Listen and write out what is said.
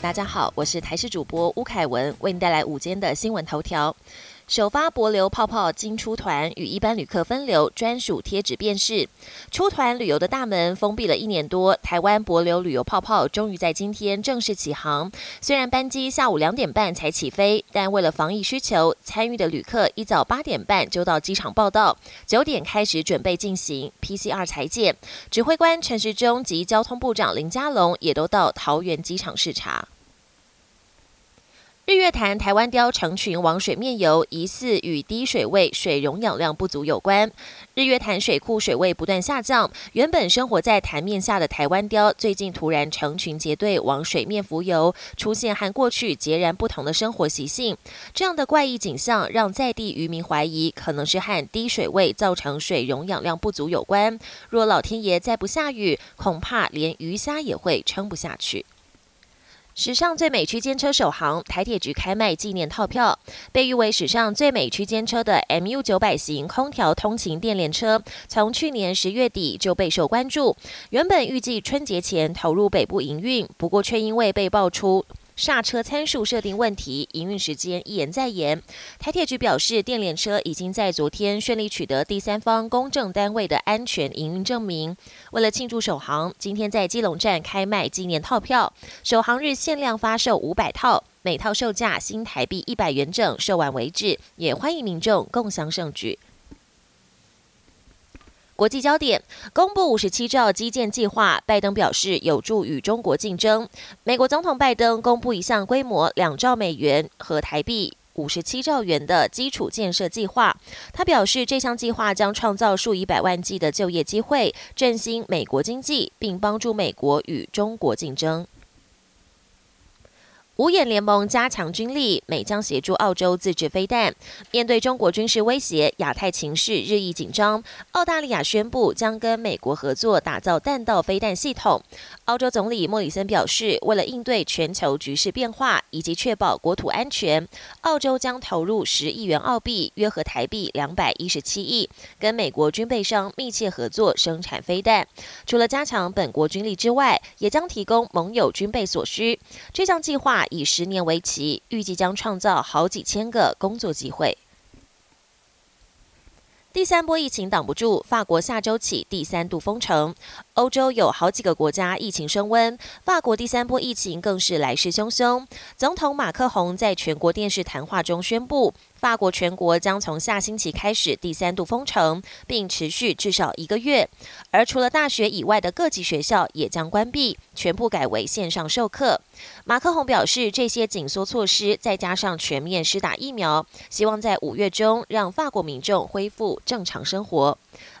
大家好，我是台视主播吴凯文，为您带来午间的新闻头条。首发博流泡泡金出团与一般旅客分流专属贴纸辨识，出团旅游的大门封闭了一年多，台湾博流旅游泡泡终于在今天正式起航。虽然班机下午两点半才起飞，但为了防疫需求，参与的旅客一早八点半就到机场报到，九点开始准备进行 PCR 裁剪。指挥官陈时中及交通部长林佳龙也都到桃园机场视察。日月潭台湾雕成群往水面游，疑似与低水位、水溶氧量不足有关。日月潭水库水位不断下降，原本生活在潭面下的台湾雕，最近突然成群结队往水面浮游，出现和过去截然不同的生活习性。这样的怪异景象，让在地渔民怀疑，可能是和低水位造成水溶氧量不足有关。若老天爷再不下雨，恐怕连鱼虾也会撑不下去。史上最美区间车首航，台铁局开卖纪念套票。被誉为史上最美区间车的 MU 九百型空调通勤电联车，从去年十月底就备受关注。原本预计春节前投入北部营运，不过却因为被爆出。刹车参数设定问题，营运时间一延再延。台铁局表示，电联车已经在昨天顺利取得第三方公证单位的安全营运证明。为了庆祝首航，今天在基隆站开卖纪念套票，首航日限量发售五百套，每套售价新台币一百元整，售完为止。也欢迎民众共襄盛举。国际焦点：公布五十七兆基建计划，拜登表示有助与中国竞争。美国总统拜登公布一项规模两兆美元和台币五十七兆元的基础建设计划。他表示，这项计划将创造数以百万计的就业机会，振兴美国经济，并帮助美国与中国竞争。五眼联盟加强军力，美将协助澳洲自制飞弹。面对中国军事威胁，亚太情势日益紧张。澳大利亚宣布将跟美国合作打造弹道飞弹系统。澳洲总理莫里森表示，为了应对全球局势变化以及确保国土安全，澳洲将投入十亿元澳币（约合台币两百一十七亿），跟美国军备商密切合作生产飞弹。除了加强本国军力之外，也将提供盟友军备所需。这项计划。以十年为期，预计将创造好几千个工作机会。第三波疫情挡不住，法国下周起第三度封城。欧洲有好几个国家疫情升温，法国第三波疫情更是来势汹汹。总统马克宏在全国电视谈话中宣布。法国全国将从下星期开始第三度封城，并持续至少一个月。而除了大学以外的各级学校也将关闭，全部改为线上授课。马克宏表示，这些紧缩措施再加上全面施打疫苗，希望在五月中让法国民众恢复正常生活。